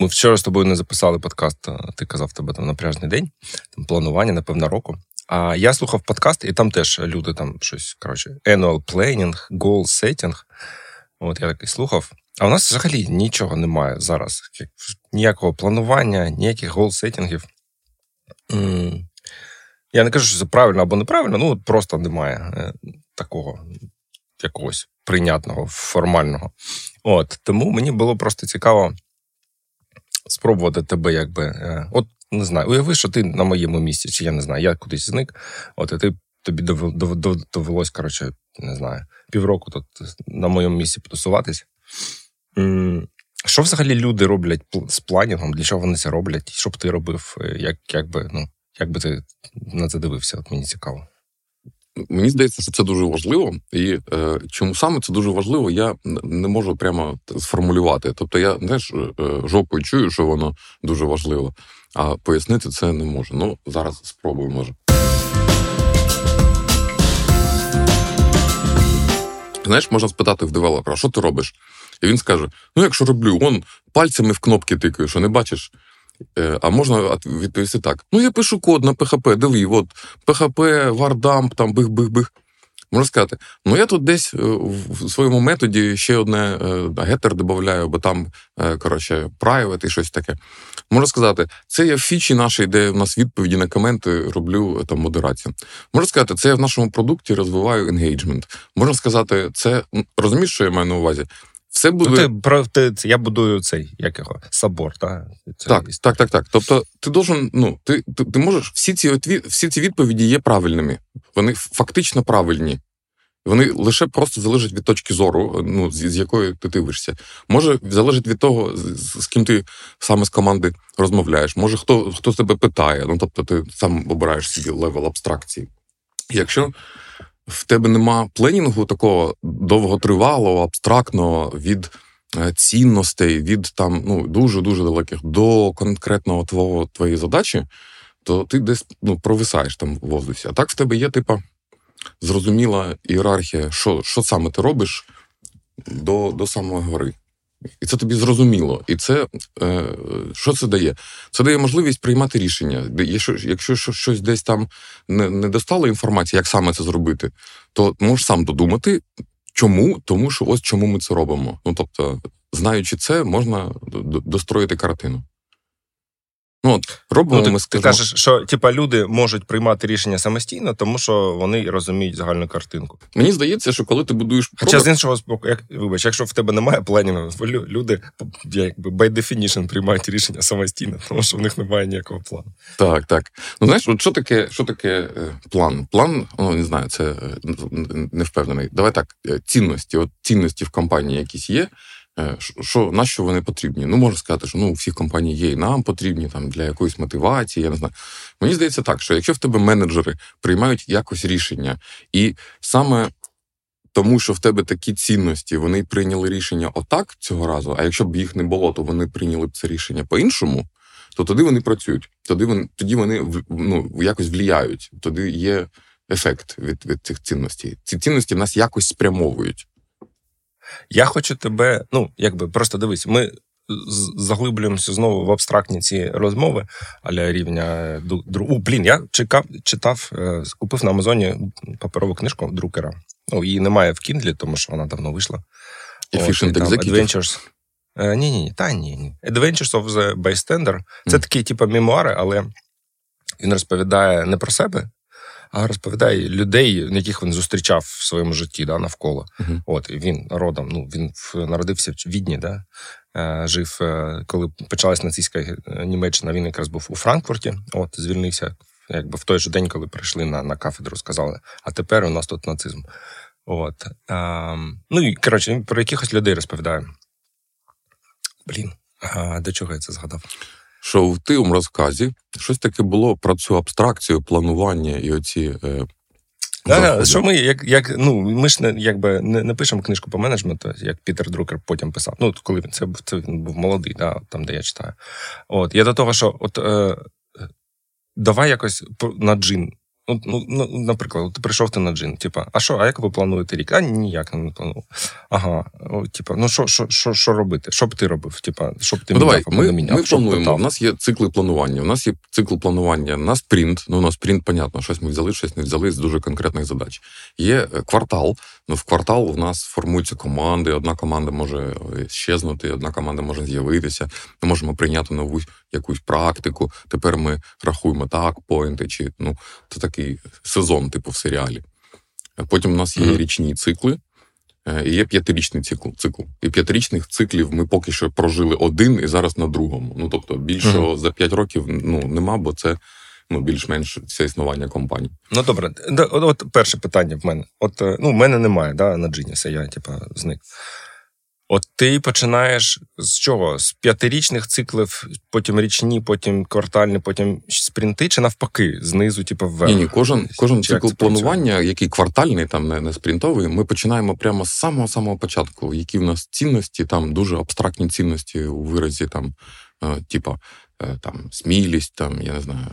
Ми вчора з тобою не записали подкаст. Ти казав тебе там напряжний день, там планування, напевно, року. А я слухав подкаст, і там теж люди там щось коротше, annual planning, goal setting. От я такий слухав. А у нас взагалі нічого немає зараз. Ніякого планування, ніяких гол-сеттінгів. Я не кажу, що це правильно або неправильно, ну просто немає е, такого якогось прийнятного, формального. От Тому мені було просто цікаво спробувати тебе, якби. Е, от не знаю, уяви, що ти на моєму місці, чи я не знаю, я кудись зник, от і ти тобі довелось, коротше, не знаю, півроку тут на моєму місці потусуватись. Що взагалі люди роблять з планінгом? Для чого вони це роблять? Що б ти робив? Е, як як, ну, як би ти на це дивився? От Мені цікаво. Мені здається, що це дуже важливо, і е, чому саме це дуже важливо, я не можу прямо сформулювати. Тобто, я знаєш, е, е, жопою чую, що воно дуже важливо, а пояснити це не можу. Ну зараз спробую, може. Знаєш, можна спитати в девелопера, що ти робиш? І він скаже: Ну, якщо роблю, он пальцями в кнопки тикаю, що не бачиш. Е, а можна відповісти так: ну, я пишу код на PHP, диви, от PHP, Вардамп, там бих-бих-бих. Можна сказати, ну я тут десь е, в своєму методі ще одне гетер додаю, бо там, е, коротше, private і щось таке. Можна сказати, це я в фічі нашій, де в нас відповіді на коменти роблю там модерацію. Можна сказати, це я в нашому продукті розвиваю енгейджмент. Можна сказати, це розумієш, що я маю на увазі? Все буде... Ну, ти, про, ти, Я будую цей як його, собор, та? так? Так, так, так. Тобто, ти должен, ну, ти, ти, ти можеш, всі ці всі ці відповіді є правильними. Вони фактично правильні. Вони лише просто залежать від точки зору, ну, з, з якої ти дивишся. Може, залежить від того, з, з ким ти саме з команди розмовляєш. Може, хто хто тебе питає. Ну, тобто, ти сам обираєш собі левел абстракції. Якщо в тебе нема пленінгу такого довготривалого, абстрактного від е, цінностей, від там ну дуже дуже далеких до конкретного твого твоєї задачі, то ти десь ну, провисаєш там в воздусі. А так в тебе є, типа, зрозуміла ієрархія, що що саме ти робиш до, до самої гори. І це тобі зрозуміло. І це е, що це дає? Це дає можливість приймати рішення. Якщо щось десь там не не достало інформації, як саме це зробити, то можеш сам додумати, чому, тому що ось чому ми це робимо. Ну тобто, знаючи це, можна достроїти картину. Ну, от, робимо, ну, ти, ми скажемо. Ти кажеш, що типа люди можуть приймати рішення самостійно, тому що вони розуміють загальну картинку. Мені здається, що коли ти будуєш Хоча з іншого боку, як вибач, якщо в тебе немає планінгу, люди якби by definition приймають рішення самостійно, тому що в них немає ніякого плану. Так, так. Ну знаєш, от що таке, що таке е, план? План, ну не знаю, це е, не впевнений. Давай так, е, цінності. От цінності в компанії якісь є. Е, що на що вони потрібні? Ну, можна сказати, що ну, у всіх компаній є і нам потрібні там для якоїсь мотивації. Я не знаю. Мені здається так, що якщо в тебе менеджери приймають якось рішення, і саме тому, що в тебе такі цінності, вони прийняли рішення отак цього разу. А якщо б їх не було, то вони прийняли б це рішення по-іншому. То тоді вони працюють, тоді вони тоді вони ну, якось вліяють, тоді є ефект від від цих цінностей. Ці цінності нас якось спрямовують. Я хочу тебе, ну якби просто дивись, ми заглиблюємося знову в абстрактні ці розмови аля рівня дру. Блін, я чекав, читав, е, купив на Амазоні паперову книжку друкера. Ну, її немає в Кіндлі, тому що вона давно вийшла. Efficient Executive? Ні, ні, ні, та ні, ні. Adventures of the Bystander. Це mm. такі, типу, мемуари, але він розповідає не про себе, а розповідає людей, яких він зустрічав в своєму житті да, навколо. Uh-huh. От він родом. Ну він народився в Відні, да, е, жив, е, коли почалась нацистська е, Німеччина. Він якраз був у Франкфурті. От звільнився, якби в той же день, коли прийшли на на кафедру, сказали: а тепер у нас тут нацизм. От. А, Ну і коротше, про якихось людей розповідає. Блін, а до чого я це згадав? Що в тим розказі щось таке було про цю абстракцію, планування і оці. Е, Да, що ми, як як ну ми ж не якби не, не пишемо книжку по менеджменту, як Пітер Друкер потім писав. Ну, коли він це це він був молодий, да, там де я читаю. От я до того, що от е, давай якось на джин Ну, ну, ну, наприклад, ти прийшов ти на джин, типа, а що, а як ви плануєте рік? А ніяк не планував. Ага, о, типа, ну що що, що, що робити? Що б ти робив? Типа, що б ти ну, давай, ми, міняв? ми плануємо. питав? У нас є цикли планування. У нас є цикл планування на спринт. Ну, на спринт, понятно, щось ми взяли, щось не взяли з дуже конкретних задач. Є е, квартал. Ну, в квартал у нас формуються команди. Одна команда може е, щезнути, одна команда може з'явитися. Ми можемо прийняти нову якусь практику. Тепер ми рахуємо так, поінти, чи ну це такий сезон, типу в серіалі. Потім у нас є річні цикли. Е, І є п'ятирічний цикл. цикл. І п'ятирічних циклів ми поки що прожили один і зараз на другому. Ну тобто, більшого за п'ять років ну нема, бо це ну більш-менш все існування компанії. Ну добре, от, от перше питання в мене. От е, ну, в мене немає, да, на Джиніса, я типа зник. От ти починаєш з чого? З п'ятирічних циклів, потім річні, потім квартальні, потім спринти, чи навпаки, знизу, типу, вверх? Ні, ні, кожен, кожен цикл планування, який квартальний, там не, не спринтовий, ми починаємо прямо з самого самого початку. Які в нас цінності, там дуже абстрактні цінності у виразі, там, е, типа е, там смілість, там я не знаю,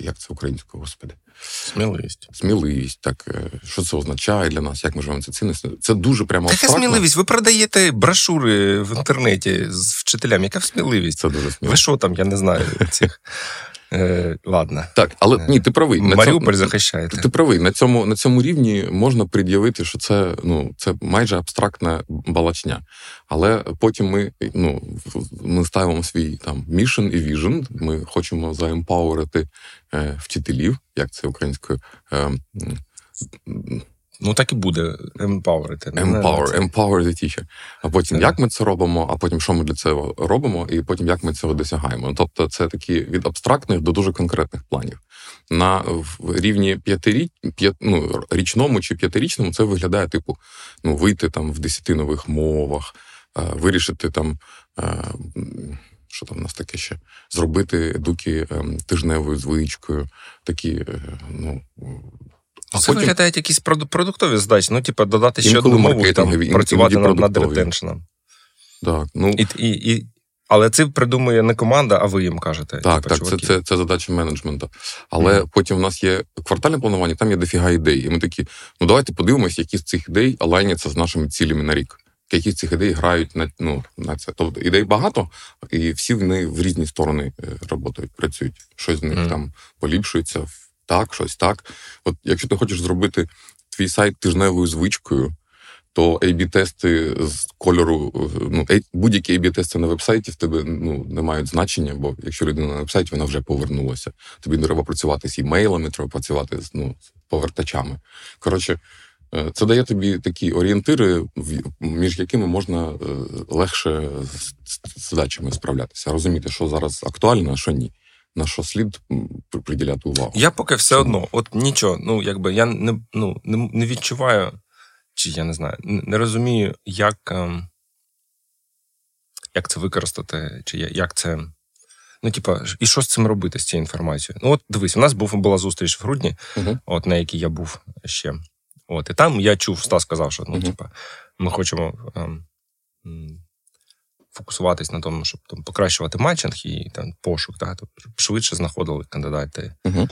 як це українською, господи. Сміливість. Сміливість, так е, що це означає для нас, як ми живемо це цінності. Це дуже прямо Яка сміливість? Ви продаєте брошури в інтернеті з вчителям. Яка сміливість? Це дуже сміливість. Ви що там, я не знаю цих. Е, ладно. Так, але ні, ти правий. На Маріуполь цьому- захищаєте. Ти правий, на цьому, на цьому рівні можна пред'явити, що це, ну, це майже абстрактна балачня. Але потім ми, ну, ми ставимо свій там mission і vision. Ми хочемо заемпауерити е, вчителів, як це українською. Е, Ну так і буде. Емпаверити. Empower, empower the teacher. А потім Так. як ми це робимо, а потім що ми для цього робимо, і потім як ми цього досягаємо. Ну, Тобто, це такі від абстрактних до дуже конкретних планів. На в рівні п'ятиріч, п'ят, ну, річному чи п'ятирічному це виглядає, типу, ну, вийти там в десяти нових мовах, е, вирішити там. е, Що там у нас таке ще? Зробити едуки ем, тижневою звичкою, такі, е, ну. А Це виглядають якісь продуктові задачі. Ну, типу, додати ще одну мову, там, працювати над, над ретеншеном. Так, ну, І, і, і, але це придумує не команда, а ви їм кажете. Так, типу, так, це, це, це задача менеджменту. Але Мгм. потім в нас є квартальне планування, там є дофіга ідей. І ми такі, ну давайте подивимось, які з цих ідей алайняться з нашими цілями на рік. Які з цих ідей грають на, ну, на це. Тобто ідей багато, і всі вони в різні сторони е, працюють. Щось з них Мгм. там поліпшується, в- так, щось так. От якщо ти хочеш зробити твій сайт тижневою звичкою, то A-B-тести з кольору, ну, будь-які A-B-тести на вебсайті в тебе ну, не мають значення, бо якщо людина на вебсайті, вона вже повернулася. Тобі треба працювати з імейлами, треба працювати з, ну, повертачами. Коротше, е, це дає тобі такі орієнтири, між якими можна е, легше з задачами справлятися, розуміти, що зараз актуально, а що ні. На що слід приділяти увагу. Я поки все Чому? одно, от нічого, ну якби я не, ну, не, відчуваю, чи я не знаю, не, розумію, як, ем, як це використати, чи як це. Ну, типа, і що з цим робити з цією інформацією? Ну, от дивись, у нас був була зустріч в грудні, Мгм. от на якій я був ще. От, і там я чув, Стас сказав, що ну, Мгм. типа, ми хочемо ем, фокусуватись на тому, щоб там покращувати матчинг і там пошук, так, тобто, швидше знаходили кандидати. Мгм.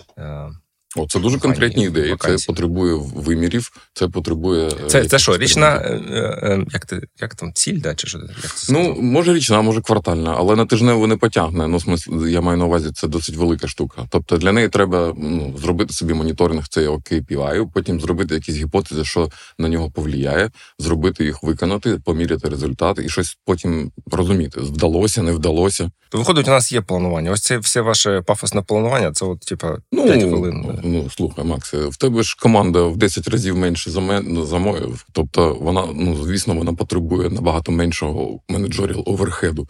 О, це дуже конкретні ідеї. вакансії. Це потребує вимірів, це потребує. е, Це, це що, річна, е, е, як, ти, як там, ціль, да, чи що? Як це Ну, може річна, може квартальна, але на тижневу не потягне. Ну, в смислі, я маю на увазі, це досить велика штука. Тобто для неї треба ну, зробити собі моніторинг цього KPI, потім зробити якісь гіпотези, що на нього повлияє, зробити їх виконати, поміряти результат і щось потім розуміти. Вдалося, не вдалося. То виходить, у нас є планування. Ось це все ваше пафосне планування, це от, типа, Ну, 5 хвилин. Ну слухай, Макс, в тебе ж команда в 10 разів менше за мен, за мою. Тобто вона, ну звісно, вона потребує набагато меншого менеджеріал оверхеду.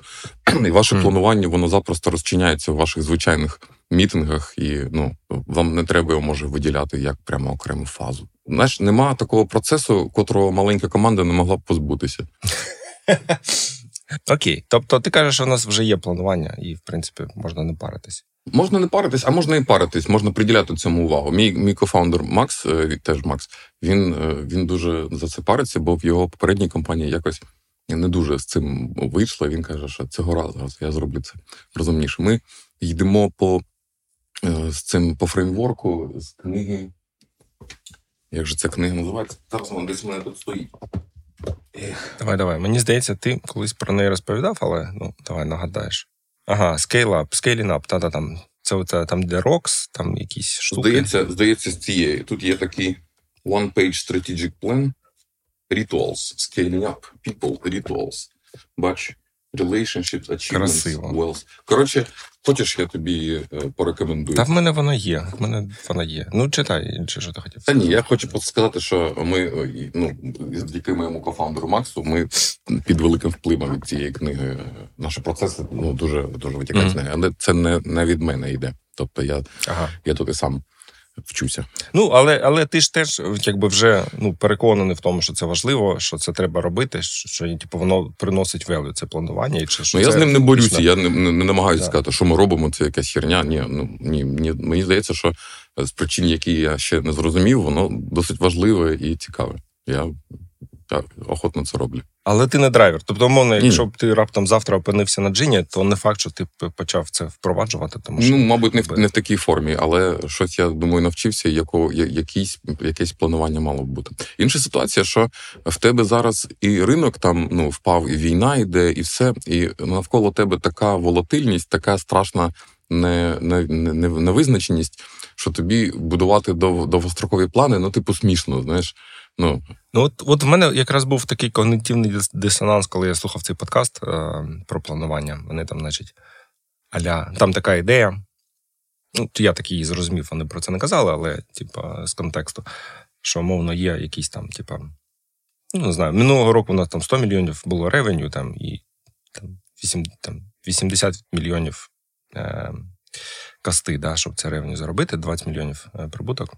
І ваше Мгм. планування воно запросто розчиняється в ваших звичайних мітингах, і ну вам не треба його може виділяти як прямо окрему фазу. Знаєш, нема такого процесу, котрого маленька команда не могла б позбутися. Окей. Тобто ти кажеш, що у нас вже є планування, і, в принципі, можна не паритись. Можна не паритись, а можна і паритись, можна приділяти цьому увагу. Мій мій кофаундер Макс, е, теж Макс, він, е, він дуже за це париться, бо в його попередній компанії якось не дуже з цим вийшло. Він каже, що цього разу я зроблю це розумніше. Ми йдемо по е, з цим по фреймворку з книги Як же ця книга називається? Зараз вона десь в мене тут стоїть. Давай, давай. Мені здається, ти колись про неї розповідав, але ну, давай нагадаєш. Ага, Up, Scaling Up, та-та там. Це оце, там, де Rocks, там якісь штуки. Здається, здається, з цієї. Тут є такий one-page strategic plan. Rituals, scaling up, people, rituals. Бач, relationships, achievements, Красиво. wealth. Коротше, хочеш, я тобі е, порекомендую. Та в мене воно є. В мене воно є. Ну, читай, чи що ти хотів. Та ні, я хочу сказати, що ми, е, ну, завдяки моєму кофаундеру Максу, ми під великим впливом від цієї книги. е, Наші процеси ну, дуже, дуже витікають неї. Але це не, не від мене йде. Тобто я, Ага. я тут і сам вчуся. Ну, але, але ти ж теж якби вже ну, переконаний в тому, що це важливо, що це треба робити, що, що типу, воно приносить велю, це планування. І чи, що Ну, я з ним не борюся, я не, не, не намагаюся Да. сказати, що ми робимо, це якась херня. Ні, ну ні, ні, мені здається, що з причин, які я ще не зрозумів, воно досить важливе і цікаве. Я, я охотно це роблю. Але ти не драйвер. Тобто, умовно, якщо б ти раптом завтра опинився на джині, то не факт, що ти б почав це впроваджувати, тому що Ну, мабуть, не в, не в такій формі, але щось я думаю, навчився, яко, я- якийсь, якесь планування мало б бути. Інша ситуація, що в тебе зараз і ринок там ну, впав, і війна йде, і все, і навколо тебе така волатильність, така страшна не, не, не- невизначеність, що тобі будувати дов, довгострокові плани, ну, типу, смішно, знаєш. Ну, Ну, от, от в мене якраз був такий когнитивний дис- дисонанс, коли я слухав цей подкаст е, про планування. Вони там, значить, аля, там така ідея. Ну, я так її зрозумів, вони про це не казали, але, типа, з контексту, що, мовно, є якісь там, типа, ну, не знаю, минулого року у нас там 100 мільйонів було ревеню, там, і там, 8, там, 80 мільйонів е, касти, да, щоб це ревеню заробити, 20 мільйонів е, прибуток.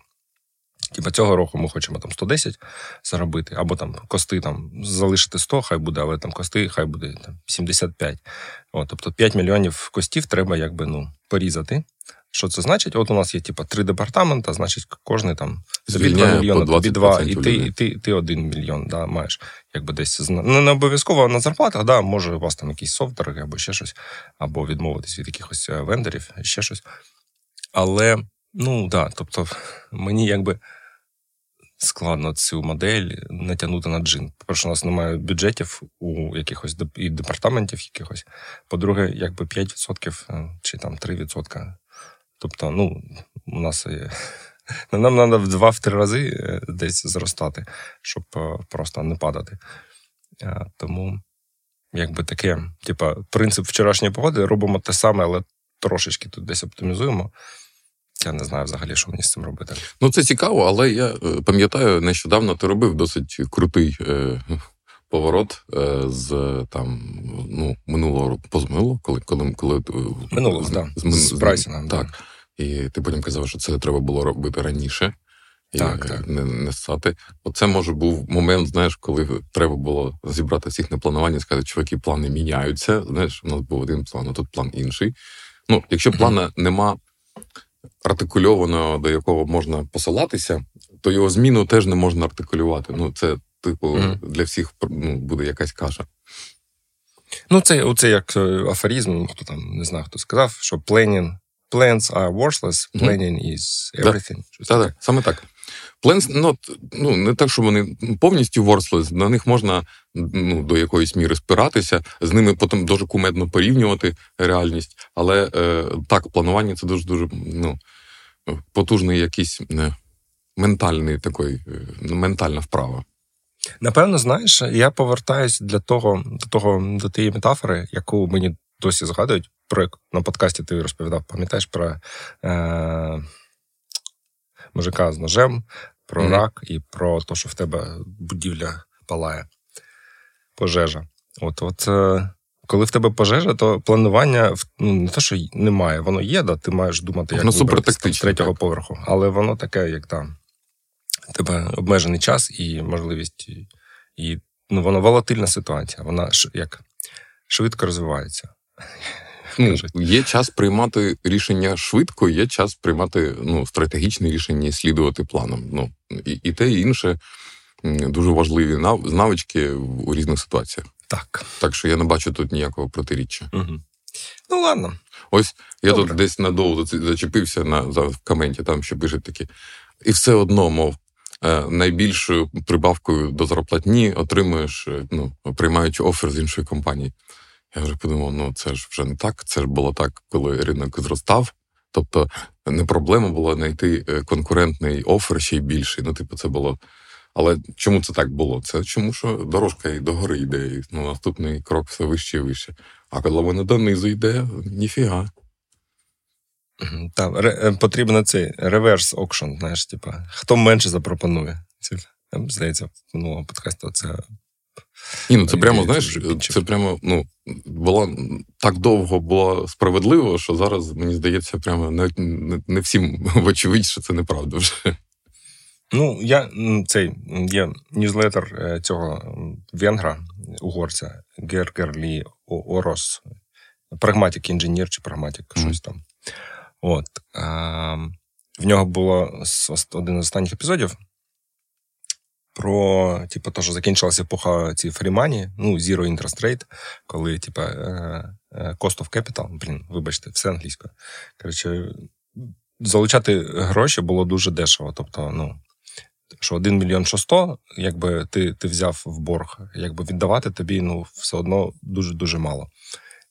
Типа цього року ми хочемо там 110 заробити, або там кости там залишити 100, хай буде, але там кости, хай буде там 75. От, тобто 5 мільйонів костів треба якби ну порізати. Що це значить? От у нас є типа три департамента, значить, кожний там тобі 2 Звільняє мільйони, тобі 2, і ти, і ти, ти 1 мільйон да, маєш. Якби десь зна- ну, не обов'язково на зарплатах, да, може у вас там якийсь софтвер або ще щось, або відмовитись від якихось е, вендорів, ще щось. Але, ну да, тобто, мені якби складно цю модель натягнути на джин. По-перше, у нас немає бюджетів у якихось і департаментів якихось. По-друге, якби 5% е, чи там 3%. Тобто, ну, у нас е, нам треба в два-три рази е, десь зростати, щоб е, просто не падати. Тому, якби таке, типа, принцип вчорашньої погоди робимо те саме, але трошечки тут десь оптимізуємо. Я не знаю взагалі, що мені з цим робити. Ну, це цікаво, але я е, пам'ятаю, нещодавно ти робив досить крутий е, поворот е, з там ну, минулого року, позаминулого, коли, коли, коли е, Минулого, з, да, з, мин- з прайсингом, Так. І ти потім казав, що це треба було робити раніше. І Так, так. Не, не ссати. Оце може був момент, знаєш, коли треба було зібрати всіх на планування і сказати, чуваки, плани міняються. Знаєш, у нас був один план, а тут план інший. Ну, якщо плана нема артикульованого, до якого можна посилатися, то його зміну теж не можна артикулювати. Ну, це, типу, Мгм. для всіх ну, буде якась каша. Ну, це оце як е, афоризм, хто там не знаю, хто сказав, що planning, plans are worthless, planning is everything. Так, саме так. Пленс, ну, ну, не так, що вони повністю worthless, на них можна ну, до якоїсь міри спиратися, з ними потім дуже кумедно порівнювати реальність. Але е, так, планування це дуже-дуже ну, потужний якийсь ментальний такий, е, ментальна вправа. Напевно, знаєш, я повертаюсь для того, до того, до тієї метафори, яку мені досі згадують, про яку на подкасті ти розповідав, пам'ятаєш про е- мужика з ножем, про Мгм. рак і про те, що в тебе будівля палає, пожежа. От, от е- коли в тебе пожежа, то планування ну, не те, що немає, воно є, да, ти маєш думати, як вибратися з третього так. поверху. Але воно таке, як там. Тебе обмежений час і можливість, і, і ну, воно волатильна ситуація. Вона ш- як швидко розвивається. Ну, є час приймати рішення швидко, є час приймати ну, стратегічні рішення і слідувати планам. Ну, і, і те, і інше дуже важливі нав- навички у різних ситуаціях. Так. Так що я не бачу тут ніякого протиріччя. Угу. Ну, ладно. Ось я Добре. тут десь надовго зачепився на в коменті, там ще пишуть такі. І все одно, мов, е, найбільшою прибавкою до зарплатні отримуєш, е, ну, приймаючи офер з іншої компанії. Я вже подумав, ну це ж вже не так. Це ж було так, коли ринок зростав. Тобто не проблема була знайти е, конкурентний офер ще й більший. Ну, типу, це було. Але чому це так було? Це чому що дорожка і догори йде, і ну, наступний крок все вище і вище. А коли вона донизу йде, ніфіга. Так, ре, потрібно цей реверс окшн, знаєш, типа, хто менше запропонує. Це, здається, в минулому подкасті це. Ні, ну це прямо, знаєш, це прямо, ну, було так довго було справедливо, що зараз, мені здається, прямо не, не, не всім вочевидь, що це неправда вже. Ну, я цей є ньюзлетер е, цього венгра, угорця Гергерлі Орос, прагматик інженер чи прагматик, щось там. От. А, В нього було один з останніх епізодів про, типу, то, що закінчилася епоха ці фрімані, ну, Zero Interest Rate, коли, типу, е, е, cost of capital, блін, вибачте, все англійською. Коротше, залучати гроші було дуже дешево. Тобто, ну, що 1 мільйон 600, якби ти ти взяв в борг, якби віддавати тобі ну, все одно дуже-дуже мало.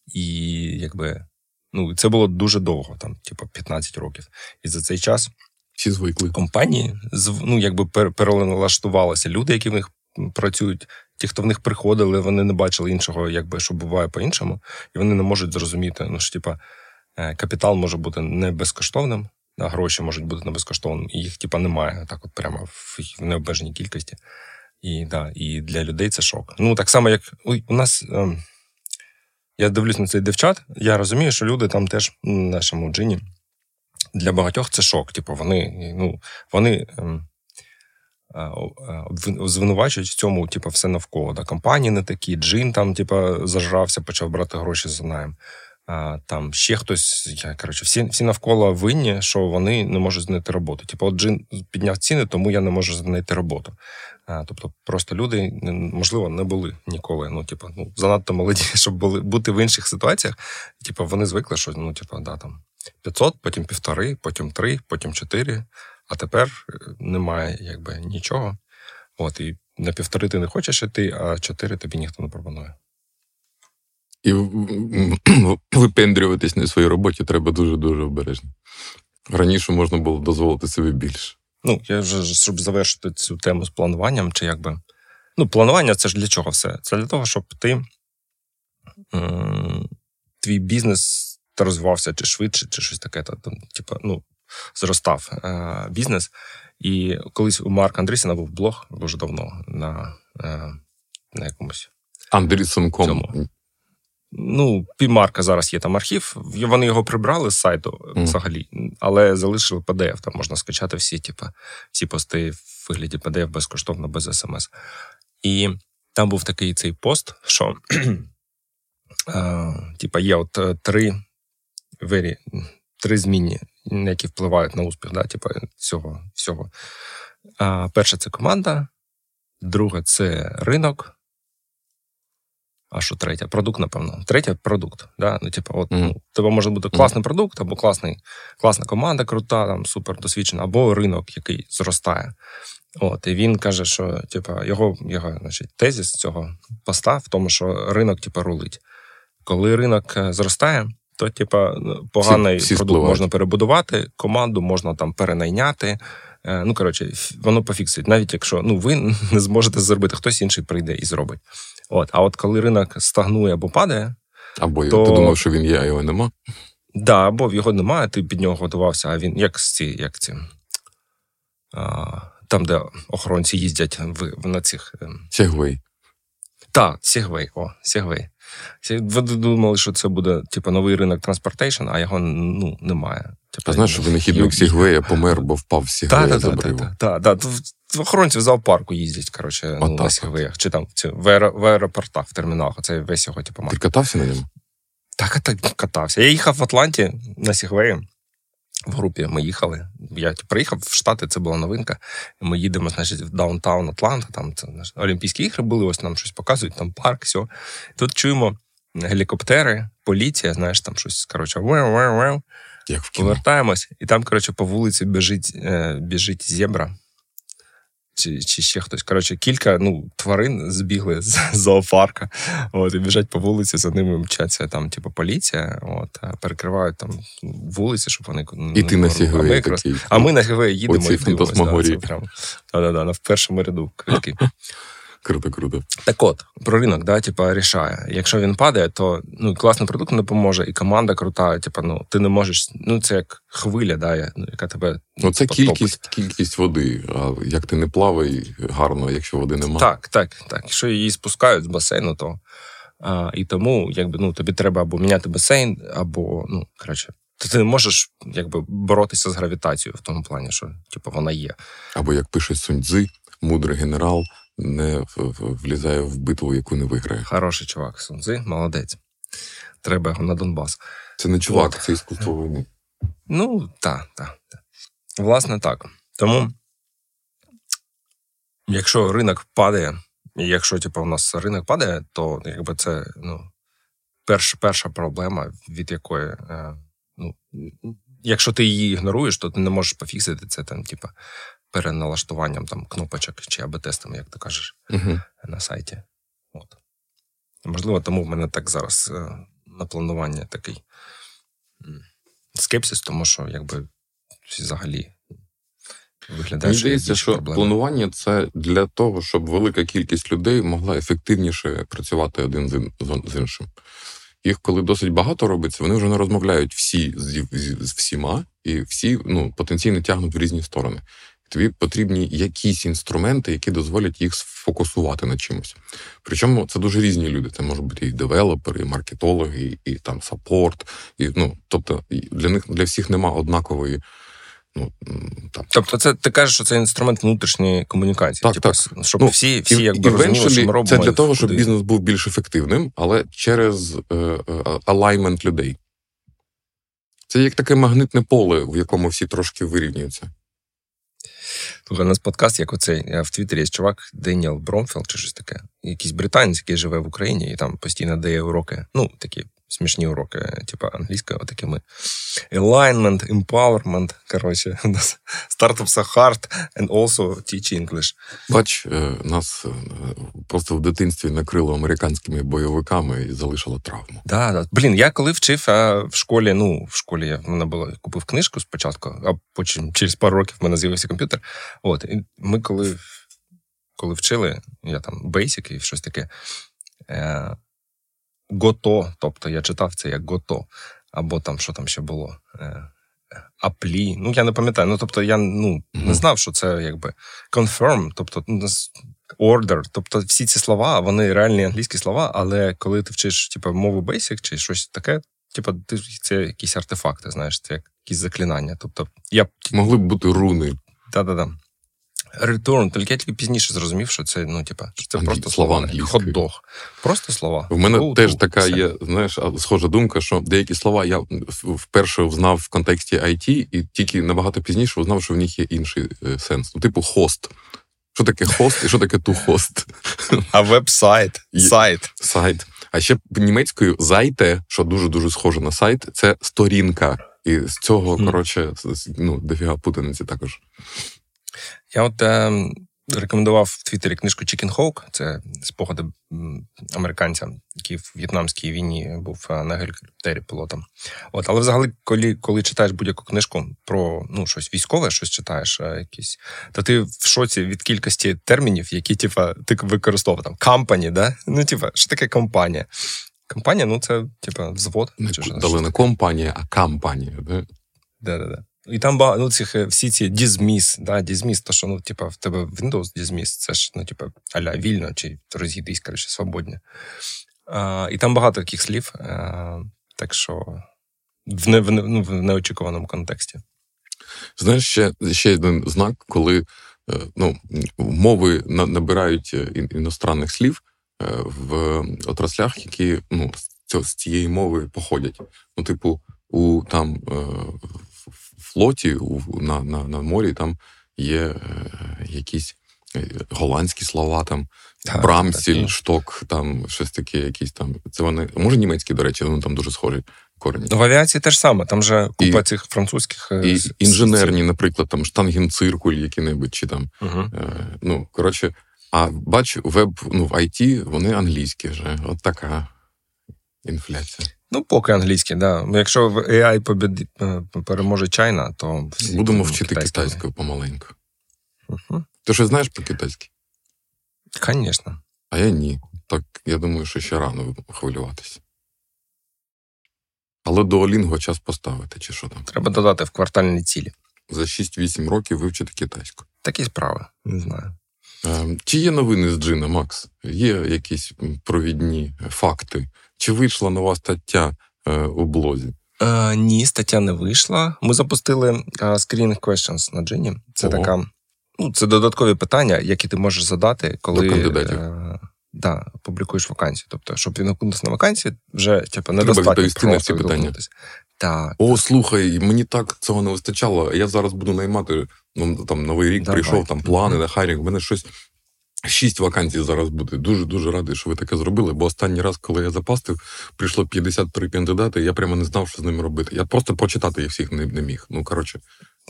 І якби Ну, це було дуже довго, там, типу, 15 років. І за цей час всі звикли компанії ну, якби перелаштувалися. Люди, які в них працюють, ті, хто в них приходили, вони не бачили іншого, якби що буває по-іншому, і вони не можуть зрозуміти, ну що типа е, капітал може бути не безкоштовним, гроші можуть бути не безкоштовним, і їх типа немає так, от прямо в, необмеженій кількості. І да, і для людей це шок. Ну так само, як у нас. Ем, я дивлюсь на цей дівчат, я розумію, що люди там теж в нашому джині. Для багатьох це шок. Типу, вони ну, вони ем, звинувачують в цьому, типу, все навколо. Да. Компанії не такі, джин там, типу, зажрався, почав брати гроші за найм. Там ще хтось, я коротше, всі всі навколо винні, що вони не можуть знайти роботу. Типу, от джин підняв ціни, тому я не можу знайти роботу. А, Тобто, просто люди можливо не були ніколи. Ну, типу, ну занадто молоді, щоб були бути в інших ситуаціях. Типу, вони звикли, що ну, типу, да, там 500, потім півтори, потім три, потім чотири. А тепер е, немає якби нічого. От і на півтори ти не хочеш іти, а чотири тобі ніхто не пропонує. І випендрюватись на своїй роботі треба дуже-дуже обережно. Раніше можна було дозволити собі більше. Ну, я вже щоб завершити цю тему з плануванням, чи якби. Ну, планування це ж для чого все? Це для того, щоб ти твій бізнес розвивався чи швидше, чи щось таке. Там, типу, ну, зростав е- бізнес. І колись у Марка Андрісіна був блог дуже давно на е- на якомусь. Андрісон.ком. Ну, півмарка зараз є там архів. Вони його прибрали з сайту mm. взагалі, але залишили PDF. Там можна скачати всі, типу, всі пости в вигляді PDF безкоштовно, без смс. І там був такий цей пост, що типа є от е, три вері, три зміни, які впливають на успіх, да, типа цього всього. А, Перше це команда, друге це ринок. А що третє? Продукт, напевно. Третє продукт. Да? Ну, типу, от, mm. ну, тебе може бути класний mm. продукт, або класний, класна команда, крута, там, супер досвідчена, або ринок, який зростає. От, І він каже, що типу, його його значить, тезіс цього поста в тому, що ринок типу, рулить. Коли ринок е, зростає, то типу, поганий всі, всі продукт спливають. можна перебудувати, команду можна там перенайняти. Е, ну, коротше, воно пофіксить, навіть якщо ну, ви не зможете зробити, хтось інший прийде і зробить. От, А от коли ринок стагнує або падає. Або то... ти думав, що він є, а його нема? Да, або його немає, ти під нього готувався, а він як ці, як ці. А, Там, де охоронці їздять в, на цих. Сігвей. Так, Сігвей. О, Сігвей. Ви думали, що це буде типу, новий ринок transportation, а його ну, немає. Типу, а знаєш, що винахідник Сігвея помер, бо впав в Сігвея Так, так, так. Охоронці в зоопарку їздять, коротше, ну, на Сігвеях. Чи там в, аеро, в аеропортах, в терміналах. Це весь його типу, Ти катався на ньому? Так, так, катався. Я їхав в Атланті на Сігвеї. В групі ми їхали. Я приїхав в Штати, це була новинка. Ми їдемо, значить, в downtown Атланта. Там це Олімпійські ігри були, ось нам щось показують, там парк, все. Тут чуємо гелікоптери, поліція, знаєш, там щось, коротше, вев-вев-вев. Як в кіно. Повертаємось, і там, коротше, по вулиці біжить, е, біжить зебра. Чи чи ще хтось. Коротше, кілька ну, тварин збігли з зоопарка. От, і біжать по вулиці, за ними мчаться там, типу, поліція, от, перекривають там вулиці, щоб вони. І ти на Сігвеї такий. А ми на Сігвеї їдемо Оці і дивимося. Да, да, да, на першому ряду. Круто, круто. Так от, про ринок, да, типа, рішає. Якщо він падає, то ну, класний продукт не допоможе, і команда крута. Типа, ну, ти не можеш, ну це як хвиля, да, ну, яка тебе. Ну, це кількість кількість води. А як ти не плавай гарно, якщо води немає. Так, так, так. Якщо її спускають з басейну, то а, і тому якби, ну, тобі треба або міняти басейн, або, ну, коротше, то ти не можеш якби боротися з гравітацією в тому плані, що типу, вона є. Або як пише Суньцзи, мудрий генерал не влізає в битву, яку не виграє. Хороший чувак, Сунзи, молодець. Треба його на Донбас. Це не чувак, От. це іскусство війни. Ну, так, так. Та. Власне, так. Тому, якщо ринок падає, і якщо типу, у нас ринок падає, то якби це ну, перша перша проблема, від якої. Е, ну, Якщо ти її ігноруєш, то ти не можеш пофіксити це там, типу, переналаштуванням там кнопочок чи АБ-тестами, як ти кажеш, uh на сайті. От. Можливо, тому в мене так зараз е, на планування такий скепсис, тому що якби взагалі виглядає. Мені здається, що проблеми. планування це для того, щоб велика кількість людей могла ефективніше працювати один з іншим. Їх, коли досить багато робиться, вони вже не розмовляють всі з, з, з всіма, і всі ну, потенційно тягнуть в різні сторони тобі потрібні якісь інструменти, які дозволять їх сфокусувати на чимось. Причому це дуже різні люди. Це можуть бути і девелопери, і маркетологи, і, і там саппорт. І, ну, Тобто для них для всіх нема однакової. Ну, там. Тобто, це ти кажеш, що це інструмент внутрішньої комунікації. Так, типу, так. Щоб ну, всі всі і, якби і розуміли, що ми робимо. Це для того, щоб бізнес був більш ефективним, але через alignment е, людей. Це як таке магнитне поле, в якому всі трошки вирівнюються. Слухай, у нас подкаст, як оцей в Твіттері є чувак Деніел Бромфілд чи щось таке. Якийсь британець, який живе в Україні і там постійно дає уроки. Ну, такі смішні уроки, типу англійської, отакими. Alignment, empowerment, коротше, у нас startups hard and also teach English. Бач, е, нас е, просто в дитинстві накрило американськими бойовиками і залишило травму. Да, да. Блін, я коли вчив а в школі, ну, в школі я в мене було купив книжку спочатку, а потім через пару років в мене з'явився комп'ютер. От, і ми коли коли вчили, я там Basic і щось таке. Е, Гото, тобто я читав це як Гото, або там що там ще було. Е, Аплі. Ну, я не пам'ятаю. Ну, тобто, я ну, mm-hmm. не знав, що це якби confirm, тобто ну, order. Тобто, всі ці слова, вони реальні англійські слова, але коли ти вчиш типу, мову Basic чи щось таке, типу, це якісь артефакти, знаєш, це якісь заклинання. Тобто, я... Могли б бути руни. Так-так-так. Return, тільки я тільки пізніше зрозумів, що це ну, типа, що це просто слова. Хот-дог. Просто слова. У мене Go, теж така все. є, знаєш, схожа думка, що деякі слова я вперше знав в контексті IT, і тільки набагато пізніше узнав, що в них є інший е, сенс. Ну, типу, хост. Що таке host і що таке to host? А веб-сайт. Сайт. Сайт. А ще німецькою Seite, що дуже-дуже схоже на сайт, це сторінка. І з цього, коротше, ну, дофіга путаниці також. Я от е, рекомендував в Твіттері книжку Chicken Hawk. Це спогади американця, який в в'єтнамській війні був е, на гелікоптері пілотом. От, але взагалі, коли коли читаєш будь-яку книжку про ну, щось військове, щось читаєш, е, якісь, то ти в шоці від кількості термінів, які типа, ти використовував там компані, да? Ну, типа, що таке компанія? Компанія, ну це типа взвод. Не, дали не компанія, а кампанія. Да? Да-да-да. І там ну, цих е, всі ці дізміс, да, дізміс, то що ну, типа, в тебе Windows дізміс, це ж ну, типа, аля вільно чи розійдись, коротше, свободні. А, І там багато таких слів, а, е, так що в не, в, ну, в неочікуваному контексті. Знаєш, ще ще один знак, коли е, ну, мови набирають іностранних слів в отраслях, які ну, з цієї мови походять. Ну, типу, у там флоті на на, на морі там є е, якісь е, голландські слова, там так, брамсіль, так, шток, там щось таке, якісь там. Це вони, може німецькі, до речі, вони там дуже схожі. корені. Ну, в авіації теж саме, там же купа І- цих французьких. е, І інженерні, наприклад, там штангенциркуль який-небудь, чи там. Угу. Е, ну, коротше, а бач, веб, ну, в IT вони англійські вже. От така інфляція. Ну, поки англійський, да. Ну, Якщо в AI побід... е, переможе Чайна, то всі Будемо вчити китайською помаленьку. Мгм. Ти що знаєш по-китайськи? Звісно. А я ні. Так, я думаю, що ще рано хвилюватися. Але до Олінго час поставити, чи що там? Треба додати в квартальні цілі. За 6-8 років вивчити китайську. Такі справи, не знаю. Е, Чи є новини з Джина, Макс? Є якісь провідні факти? Чи вийшла нова стаття е, у блозі? Е, ні, стаття не вийшла. Ми запустили е, Screening Questions на Джині. Це Ого. така, ну, це додаткові питання, які ти можеш задати, коли До кандидатів. Е, да, публікуєш вакансію. Тобто, щоб відгукнутися на вакансію, вже типу, Треба недостатньо відповісти на всі питання. Так. О, слухай, мені так цього не вистачало. Я зараз буду наймати. Ну там новий рік Давай. прийшов, там плани на хайрінг. У мене щось. Шість вакансій зараз буде. Дуже дуже радий, що ви таке зробили. Бо останній раз, коли я запастив, прийшло 53 кандидати, і я прямо не знав, що з ними робити. Я просто прочитати їх всіх не, не міг. Ну коротше,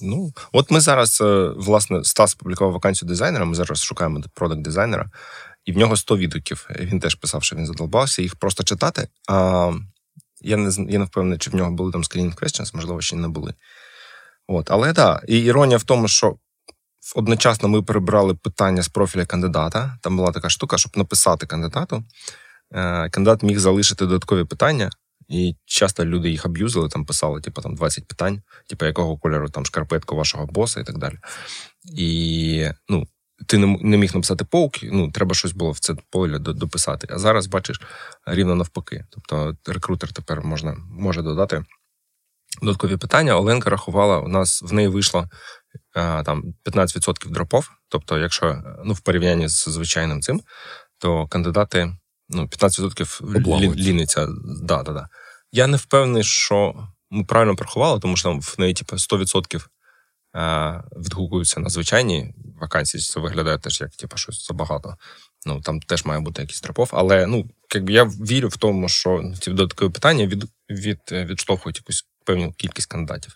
Ну, от ми зараз, е, власне, Стас публікував вакансію дизайнера. Ми зараз шукаємо продакт дизайнера, і в нього 100 відгуків. Він теж писав, що він задолбався їх просто читати. А я не я не впевнений, чи в нього були там screening questions, можливо, ще не були. От, але так, да. і іронія в тому, що одночасно ми перебирали питання з профіля кандидата. Там була така штука, щоб написати кандидату. е, Кандидат міг залишити додаткові питання, і часто люди їх аб'юзили, там писали, типу, там 20 питань, типу, якого кольору там шкарпетка вашого боса і так далі. І ну, ти не, міг написати паук, ну, треба щось було в це поле дописати. А зараз бачиш рівно навпаки. Тобто рекрутер тепер можна, може додати додаткові питання. Оленка рахувала, у нас в неї вийшло е, там 15% дропов. Тобто, якщо е, ну, в порівнянні з звичайним цим, то кандидати ну, 15% лі, ліняться. Да, да, да. Я не впевнений, що ми правильно порахували, тому що там в неї типу, 100% е, відгукуються на звичайні вакансії. Це виглядає теж як типу, щось забагато. Ну там теж має бути якийсь дропов. Але ну, якби я вірю в тому, що ці додаткові питання від, від, відштовхують якусь певну кількість кандидатів.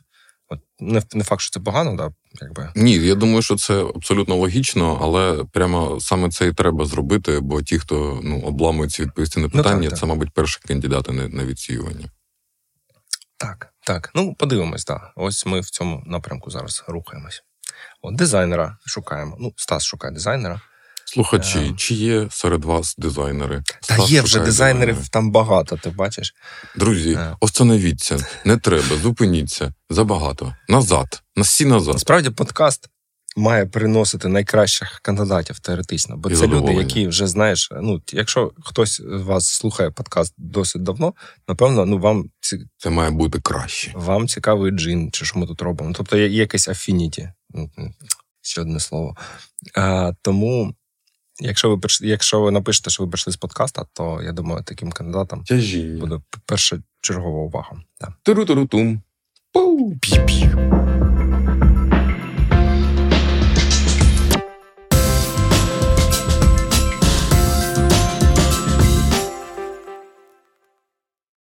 От не, не факт, що це погано, да, якби. ні, я думаю, що це абсолютно логічно, але прямо саме це і треба зробити, бо ті, хто ну, обламується відповісти на Ну, так, питання, так. це, мабуть, перші кандидати на, на відсіювання. Так, так. Ну, подивимось, так. Ось ми в цьому напрямку зараз рухаємось. От дизайнера шукаємо. Ну, Стас шукає дизайнера. Слухачі, Ем. чи є серед вас дизайнери? Та Стас є вже дизайнерів дизайнера. там багато, ти бачиш. Друзі, Е. остановіться, не треба, зупиніться. Забагато. Назад. На всі назад. Насправді подкаст має приносити найкращих кандидатів теоретично, бо І це люди, які вже знаєш. Ну, якщо хтось з вас слухає подкаст досить давно, напевно, ну вам ці, Це має бути краще. вам цікавий джин, чи що ми тут робимо. Тобто є, є якесь афініті. Ще одне слово. А, тому, якщо ви якщо ви напишете, що ви прийшли з подкаста, то я думаю, таким кандидатам Тяжі. буде першочергова увага. Туру-туру-тум. Пу. Пі-пі.